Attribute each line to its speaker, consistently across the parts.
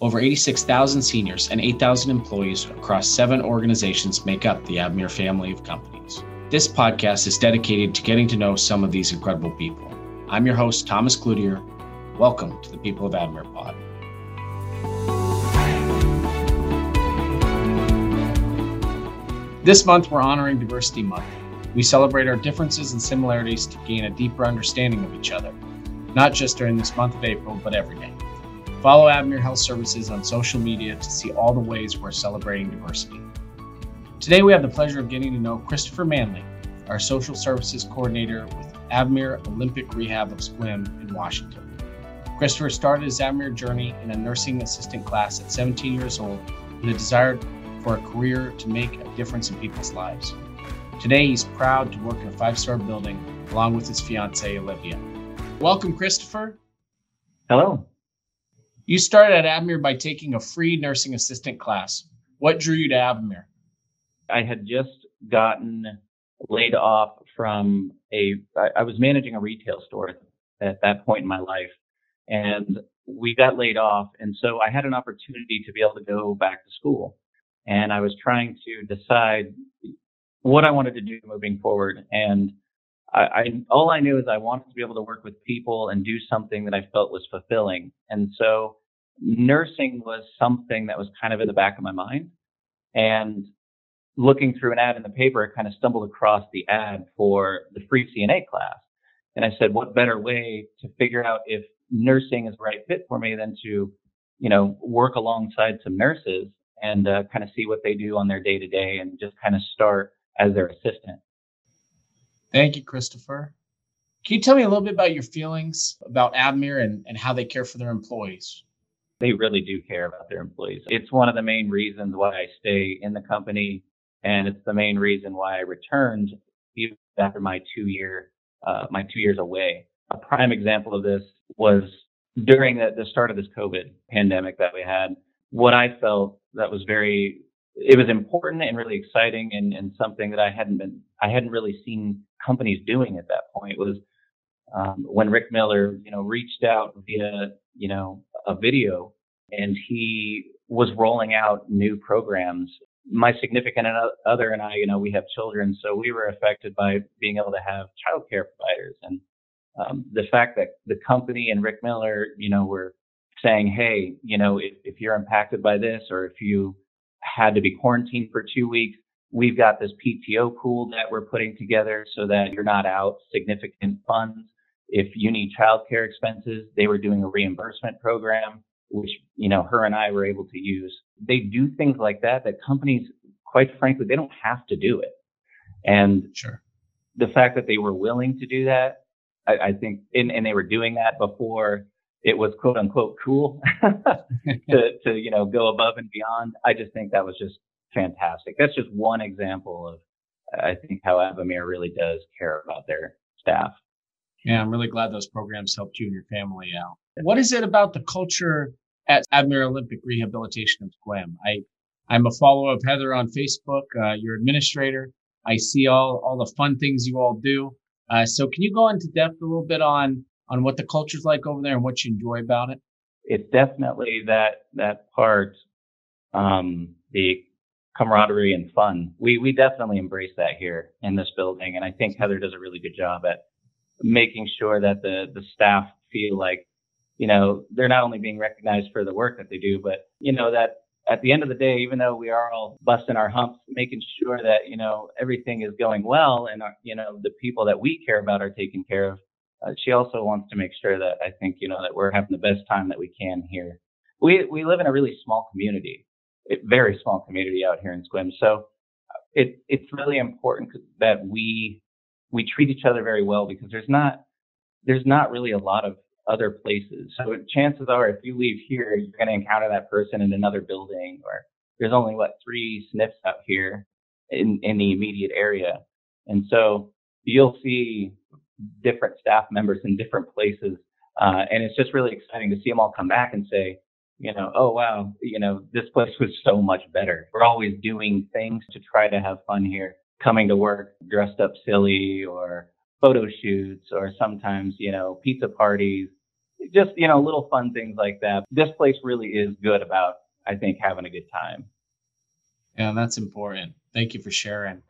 Speaker 1: Over 86,000 seniors and 8,000 employees across seven organizations make up the Avamere family of companies. This podcast is dedicated to getting to know some of these incredible people. I'm your host, Thomas Cloutier. Welcome to the People of Avamere Pod. This month, we're honoring Diversity Month. We celebrate our differences and similarities to gain a deeper understanding of each other, not just during this month of April, but every day. Follow Avamere Health Services on social media to see all the ways we're celebrating diversity. Today, we have the pleasure of getting to know Christopher Manley, our social services coordinator with Avamere Olympic Rehab of Sequim in Washington. Christopher started his Avamere journey in a nursing assistant class at 17 years old with a desire for a career to make a difference in people's lives. Today, he's proud to work in a five star building along with his fiancee, Olivia. Welcome, Christopher.
Speaker 2: Hello.
Speaker 1: You started at Avamere by taking a free nursing assistant class. What drew you to Avamere?
Speaker 2: I had just gotten laid off from a. I was managing a retail store at that point in my life. And we got laid off. And so I had an opportunity to be able to go back to school. And I was trying to decide what I wanted to do moving forward. And I, I, all I knew is I wanted to be able to work with people and do something that I felt was fulfilling. And so nursing was something that was kind of in the back of my mind. And looking through an ad in the paper, I kind of stumbled across the ad for the free CNA class. And I said, what better way to figure out if nursing is the right fit for me than to, you know, work alongside some nurses and uh, kind of see what they do on their day to day and just kind of start as their assistant.
Speaker 1: Thank you, Christopher. Can you tell me a little bit about your feelings about Avamere and, and how they care for their employees?
Speaker 2: They really do care about their employees. It's one of the main reasons why I stay in the company, and it's the main reason why I returned after my two year uh, my two years away. A prime example of this was during the, the start of this COVID pandemic that we had. What I felt that was very it was important and really exciting and, and something that I hadn't been I hadn't really seen companies doing at that point was um, when Rick Miller, you know, reached out via, you know, a video and he was rolling out new programs. My significant other and I, you know, we have children, so we were affected by being able to have childcare providers. And um, the fact that the company and Rick Miller, you know, were saying, hey, you know, if, if you're impacted by this or if you had to be quarantined for two weeks, we've got this PTO pool that we're putting together so that you're not out significant funds. If you need childcare expenses, they were doing a reimbursement program, which, you know, her and I were able to use. They do things like that that companies, quite frankly, they don't have to do it. And
Speaker 1: sure.
Speaker 2: the fact that they were willing to do that, I, I think, and, and they were doing that before it was quote unquote cool to, to, you know, go above and beyond. I just think that was just fantastic. That's just one example of, I think, how Avamere really does care about their staff.
Speaker 1: Yeah, I'm really glad those programs helped you and your family out. What is it about the culture at Avamere Olympic Rehabilitation of Sequim? I, I'm a follower of Heather on Facebook, uh, your administrator. I see all, all the fun things you all do. Uh, so can you go into depth a little bit on, on what the culture's like over there and what you enjoy about it?
Speaker 2: It's definitely that, that part, um, the camaraderie and fun. We, we definitely embrace that here in this building. And I think Heather does a really good job at making sure that the, the staff feel like, you know, they're not only being recognized for the work that they do, but, you know, that at the end of the day, even though we are all busting our humps, making sure that, you know, everything is going well and, our, uh, you know, the people that we care about are taken care of. Uh, she also wants to make sure that I think, you know, that we're having the best time that we can here. We, we live in a really small community, very small community out here in Sequim. So it, it's really important that we we treat each other very well because there's not there's not really a lot of other places. So chances are, if you leave here, you're going to encounter that person in another building, or there's only what three SNFs out here in in the immediate area, and so you'll see different staff members in different places, uh, and it's just really exciting to see them all come back and say, you know, oh wow, you know, this place was so much better. We're always doing things to try to have fun here coming to work dressed up silly or photo shoots or sometimes, you know, pizza parties. just, you know, little fun things like that. This place really is good about, I think, having a good time.
Speaker 1: Yeah, that's important. Thank you for sharing.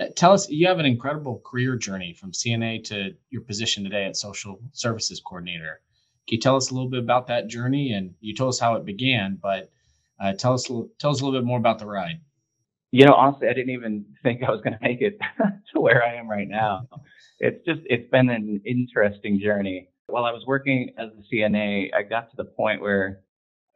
Speaker 1: Uh, tell us, you have an incredible career journey from CNA to your position today at Social Services Coordinator. Can you tell us a little bit about that journey? And you told us how it began, but uh, tell us tell us a little bit more about the ride.
Speaker 2: You know, honestly, I didn't even think I was going to make it to where I am right now. It's just it's been an interesting journey. While I was working as a CNA, I got to the point where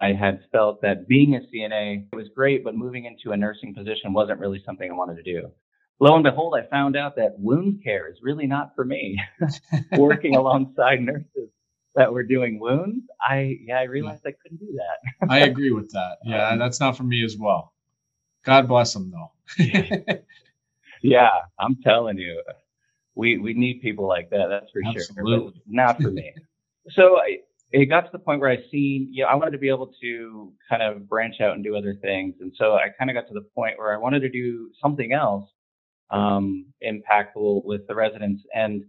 Speaker 2: I had felt that being a CNA was great, but moving into a nursing position wasn't really something I wanted to do. Lo and behold, I found out that wound care is really not for me. Working alongside nurses that were doing wounds, I yeah, I realized I couldn't do that.
Speaker 1: I agree with that. Yeah, um, that's not for me as well. God bless them though.
Speaker 2: yeah, I'm telling you, we we need people like that. That's for Absolutely. sure. not for me. so I, it got to the point where I seen, you know, I wanted to be able to kind of branch out and do other things, and so I kind of got to the point where I wanted to do something else um, impactful with the residents. And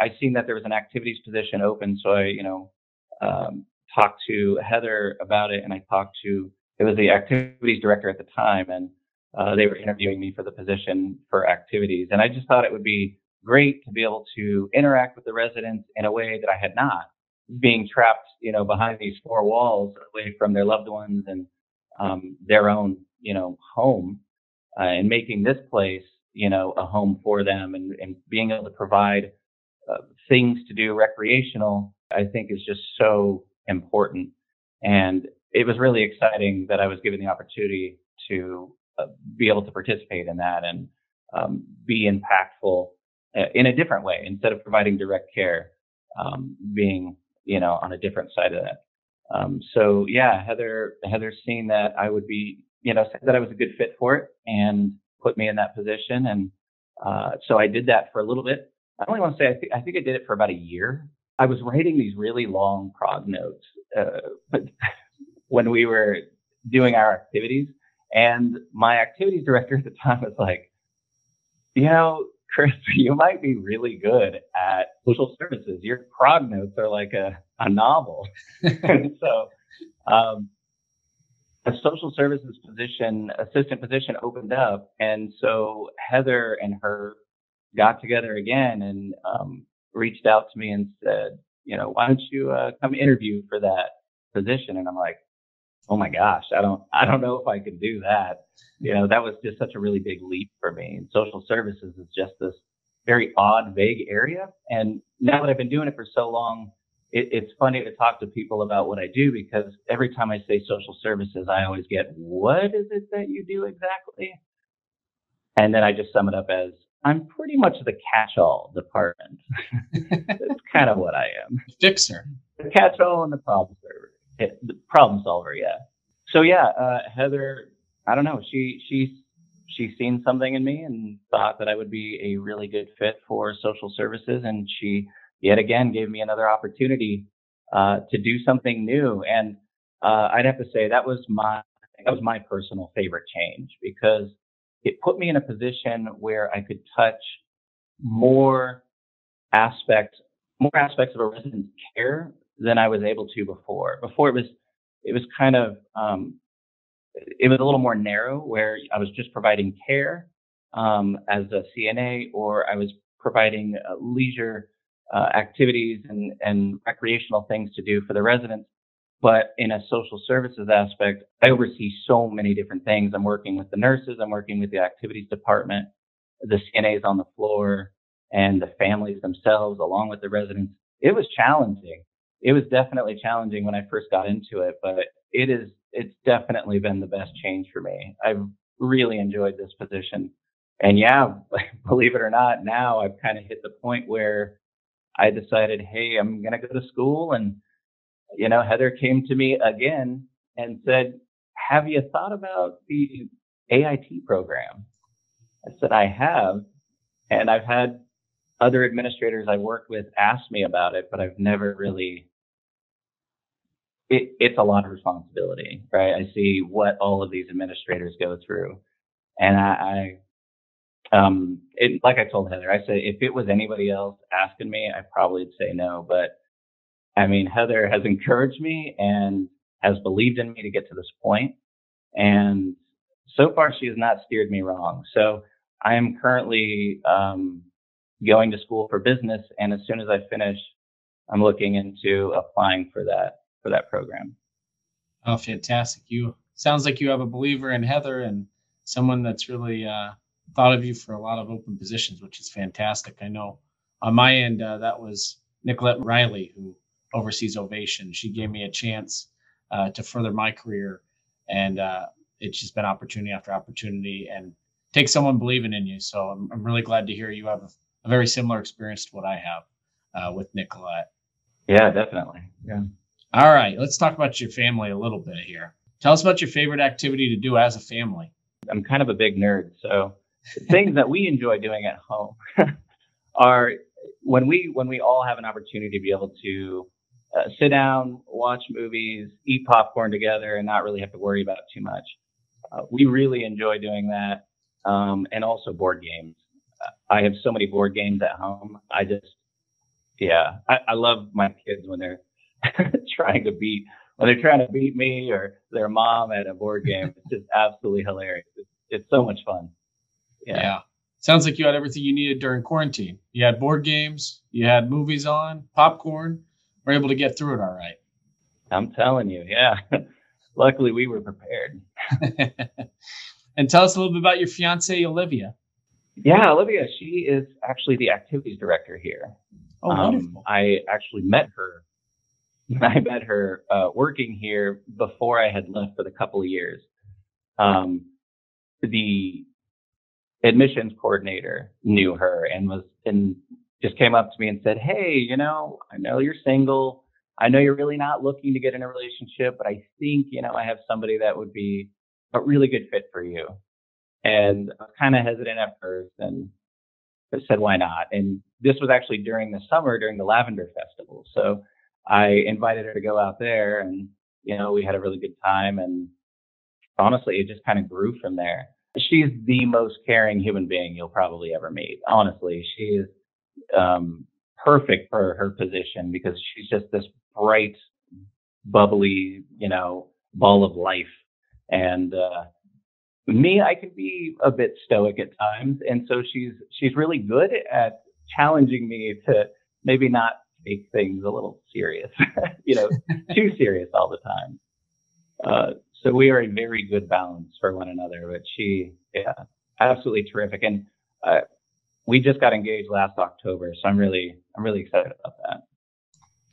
Speaker 2: I seen that there was an activities position open, so I, you know, um, talked to Heather about it, and I talked to it was the activities director at the time, and uh, they were interviewing me for the position for activities, and I just thought it would be great to be able to interact with the residents in a way that I had not, being trapped, you know, behind these four walls, away from their loved ones and um, their own, you know, home, uh, and making this place you know, a home for them and, and being able to provide things to do recreational, I think is just so important. And it was really exciting that I was given the opportunity to uh, be able to participate in that and um, be impactful uh, in a different way instead of providing direct care, um, being, you know, on a different side of that. Um, so yeah, Heather, Heather seen that I would be, you know, that I was a good fit for it and put me in that position. And uh, so I did that for a little bit. I only want to say I, th- I think I did it for about a year. I was writing these really long prog notes uh, when we were doing our activities. And my activities director at the time was like, you know, Chris, you might be really good at social services. Your prog notes are like a, a novel. so um, a social services position, assistant position opened up. And so Heather and her got together again and um, reached out to me and said, you know, why don't you uh, come interview for that position? And I'm like, oh my gosh, I don't, I don't know if I can do that. You know, that was just such a really big leap for me. And social services is just this very odd, vague area. And now that I've been doing it for so long, it, it's funny to talk to people about what I do because every time I say social services, I always get, what is it that you do exactly? And then I just sum it up as, I'm pretty much the catch-all department. That's kind of what I am.
Speaker 1: Fixer.
Speaker 2: The catch-all and the problem solver. The problem solver, yeah. So yeah, uh, Heather, I don't know. She she's she's seen something in me and thought that I would be a really good fit for social services, and she yet again gave me another opportunity uh, to do something new. And uh, I'd have to say that was my that was my personal favorite change because it put me in a position where I could touch more aspects more aspects of a resident's care than I was able to before. Before it was it was kind of um, it was a little more narrow where I was just providing care um, as a CNA or I was providing uh, leisure uh, activities and, and recreational things to do for the residents. But in a social services aspect, I oversee so many different things. I'm working with the nurses, I'm working with the activities department, the CNAs on the floor, and the families themselves, along with the residents. It was challenging. It was definitely challenging when I first got into it, but it is, it's definitely been the best change for me. I've really enjoyed this position. And yeah, believe it or not, now I've kind of hit the point where I decided, hey, I'm going to go to school. And, you know, Heather came to me again and said, have you thought about the AIT program? I said, I have. And I've had other administrators I worked with ask me about it, but I've never really. It, it's a lot of responsibility, right? I see what all of these administrators go through. And I, um, it, like I told Heather, I said if it was anybody else asking me, I probably would say no. But I mean, Heather has encouraged me and has believed in me to get to this point. And so far, she has not steered me wrong. So I am currently um, going to school for business, and as soon as I finish, I'm looking into applying for that for that program.
Speaker 1: Oh, fantastic! You sounds like you have a believer in Heather and someone that's really uh, thought of you for a lot of open positions, which is fantastic. I know on my end uh, that was Nicolette Riley who oversees Ovation. She gave me a chance uh, to further my career, and uh, it's just been opportunity after opportunity and take someone believing in you. So I'm, I'm really glad to hear you have a, a very similar experience to what I have uh, with Nicolette.
Speaker 2: Yeah, definitely. Yeah.
Speaker 1: All right, let's talk about your family a little bit here. Tell us about your favorite activity to do as a family.
Speaker 2: I'm kind of a big nerd, so things that we enjoy doing at home are when we when we all have an opportunity to be able to uh, sit down, watch movies, eat popcorn together, and not really have to worry about too much. Uh, we really enjoy doing that, um, and also board games. I have so many board games at home. I just, yeah, I, I love my kids when they're trying to beat when they're trying to beat me or their mom at a board game. It's just absolutely hilarious. It's, it's so much fun.
Speaker 1: Yeah. yeah. Sounds like you had everything you needed during quarantine. You had board games, you had movies on, popcorn. We're able to get through it all right.
Speaker 2: I'm telling you, yeah. Luckily, we were prepared.
Speaker 1: and tell us a little bit about your fiance, Olivia.
Speaker 2: Yeah, Olivia, she is actually the activities director here.
Speaker 1: Oh, um, wonderful.
Speaker 2: I actually met her. I met her uh, working here before I had left for the couple of years. Um, the admissions coordinator knew her and was and just came up to me and said, "Hey, you know, I know you're single. I know you're really not looking to get in a relationship, but I think, you know, I have somebody that would be a really good fit for you." And I was kind of hesitant at first and said, "Why not?" And this was actually during the summer during the Lavender Festival. So I invited her to go out there and, you know, we had a really good time and honestly, it just kind of grew from there. She's the most caring human being you'll probably ever meet. Honestly, she is um, perfect for her position because she's just this bright, bubbly, you know, ball of life. And uh, me, I can be a bit stoic at times, and so she's she's really good at challenging me to maybe not take things a little serious, you know, too serious all the time. Uh, so we are a very good balance for one another. But she, yeah, absolutely terrific. And uh, we just got engaged last October, so I'm really, I'm really excited about that.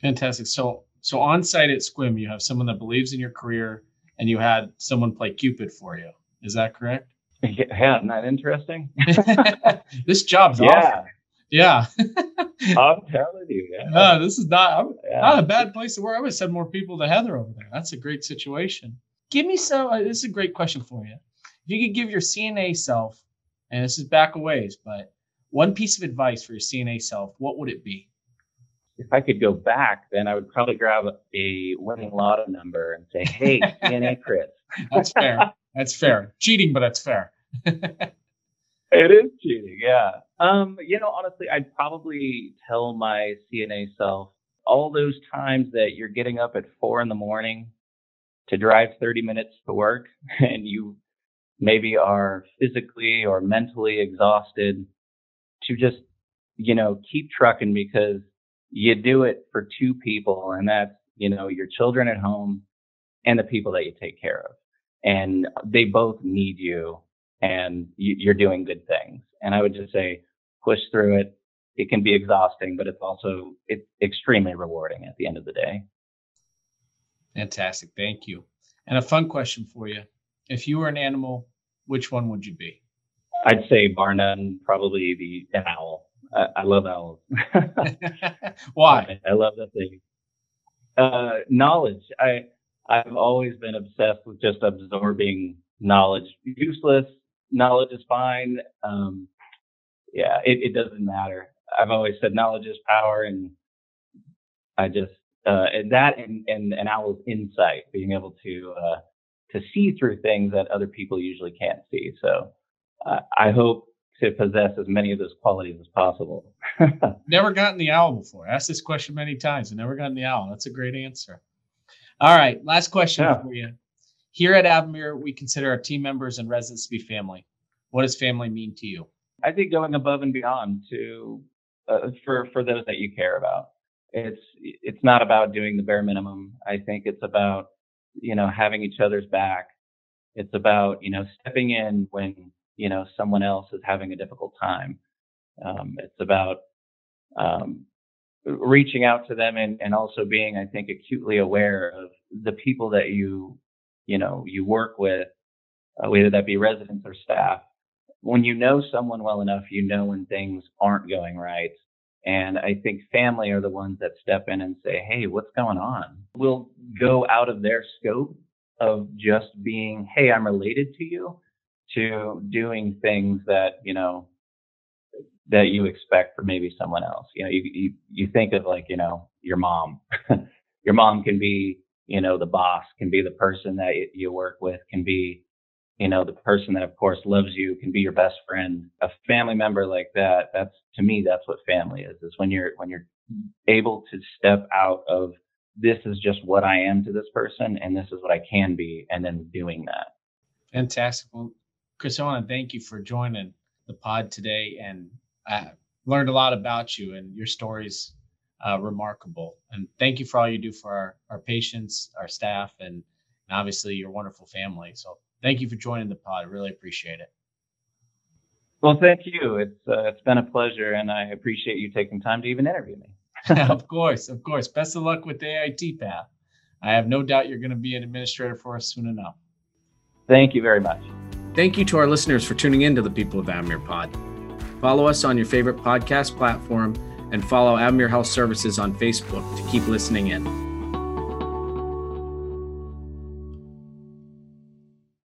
Speaker 1: Fantastic. So, so on site at Sequim, you have someone that believes in your career, and you had someone play Cupid for you. Is that correct?
Speaker 2: Yeah, isn't that interesting?
Speaker 1: this job's yeah. Yeah.
Speaker 2: I'm telling you, yeah.
Speaker 1: No, this is not yeah. not a bad place to work. I would send more people to Heather over there. That's a great situation. Give me some. Uh, this is a great question for you. If you could give your CNA self, and this is back a ways, but one piece of advice for your CNA self, what would it be?
Speaker 2: If I could go back, then I would probably grab a winning lotto number and say, "Hey, CNA Chris."
Speaker 1: that's fair. That's fair. Cheating, but that's fair.
Speaker 2: it is cheating, yeah. Um, you know, honestly, I'd probably tell my CNA self all those times that you're getting up at four in the morning to drive 30 minutes to work and you maybe are physically or mentally exhausted to just, you know, keep trucking because you do it for two people and that's, you know, your children at home and the people that you take care of. And they both need you and you're doing good things. And I would just say, push through it. It can be exhausting, but it's also it's extremely rewarding at the end of the day.
Speaker 1: Fantastic. Thank you. And a fun question for you. If you were an animal, which one would you be?
Speaker 2: I'd say bar none, probably the an owl. I, I love owls.
Speaker 1: Why?
Speaker 2: I, I, love that thing. Uh, knowledge. I I've always been obsessed with just absorbing knowledge. Useless knowledge is fine. Um, yeah, it, it doesn't matter. I've always said knowledge is power, and I just uh, and that and, and an owl's insight, being able to uh, to see through things that other people usually can't see. So I hope to possess as many of those qualities as possible.
Speaker 1: never gotten the owl before. Asked this question many times and never gotten the owl. That's a great answer. All right, last question yeah. for you. Here at Avamere, we consider our team members and residents to be family. What does family mean to you?
Speaker 2: I think going above and beyond to uh, for for those that you care about. It's it's not about doing the bare minimum. I think it's about you know having each other's back. It's about you know stepping in when you know someone else is having a difficult time. Um, it's about um, reaching out to them and, and also being, I think, acutely aware of the people that you you know you work with, uh, whether that be residents or staff. When you know someone well enough, you know when things aren't going right. And I think family are the ones that step in and say, Hey, what's going on? We'll go out of their scope of just being, Hey, I'm related to you to doing things that, you know, that you expect for maybe someone else. You know, you, you, you think of like, you know, your mom, your mom can be, you know, the boss, can be the person that you work with, can be, you know, the person that of course loves you, can be your best friend, a family member like that. That's to me, that's what family is, is when you're, when you're able to step out of this is just what I am to this person and this is what I can be. And then doing that.
Speaker 1: Fantastic. Well, Chris, I want to thank you for joining the pod today, and I learned a lot about you and your stories. Uh, remarkable, and thank you for all you do for our, our patients, our staff, and, and obviously your wonderful family. So, thank you for joining the pod. I really appreciate it.
Speaker 2: Well, thank you. It's uh, it's been a pleasure, and I appreciate you taking time to even interview me.
Speaker 1: of course, of course. Best of luck with the AIT path. I have no doubt you're going to be an administrator for us soon enough.
Speaker 2: Thank you very much.
Speaker 1: Thank you to our listeners for tuning in to the People of Avamere Pod. Follow us on your favorite podcast platform and follow Avamere Health Services on Facebook to keep listening in.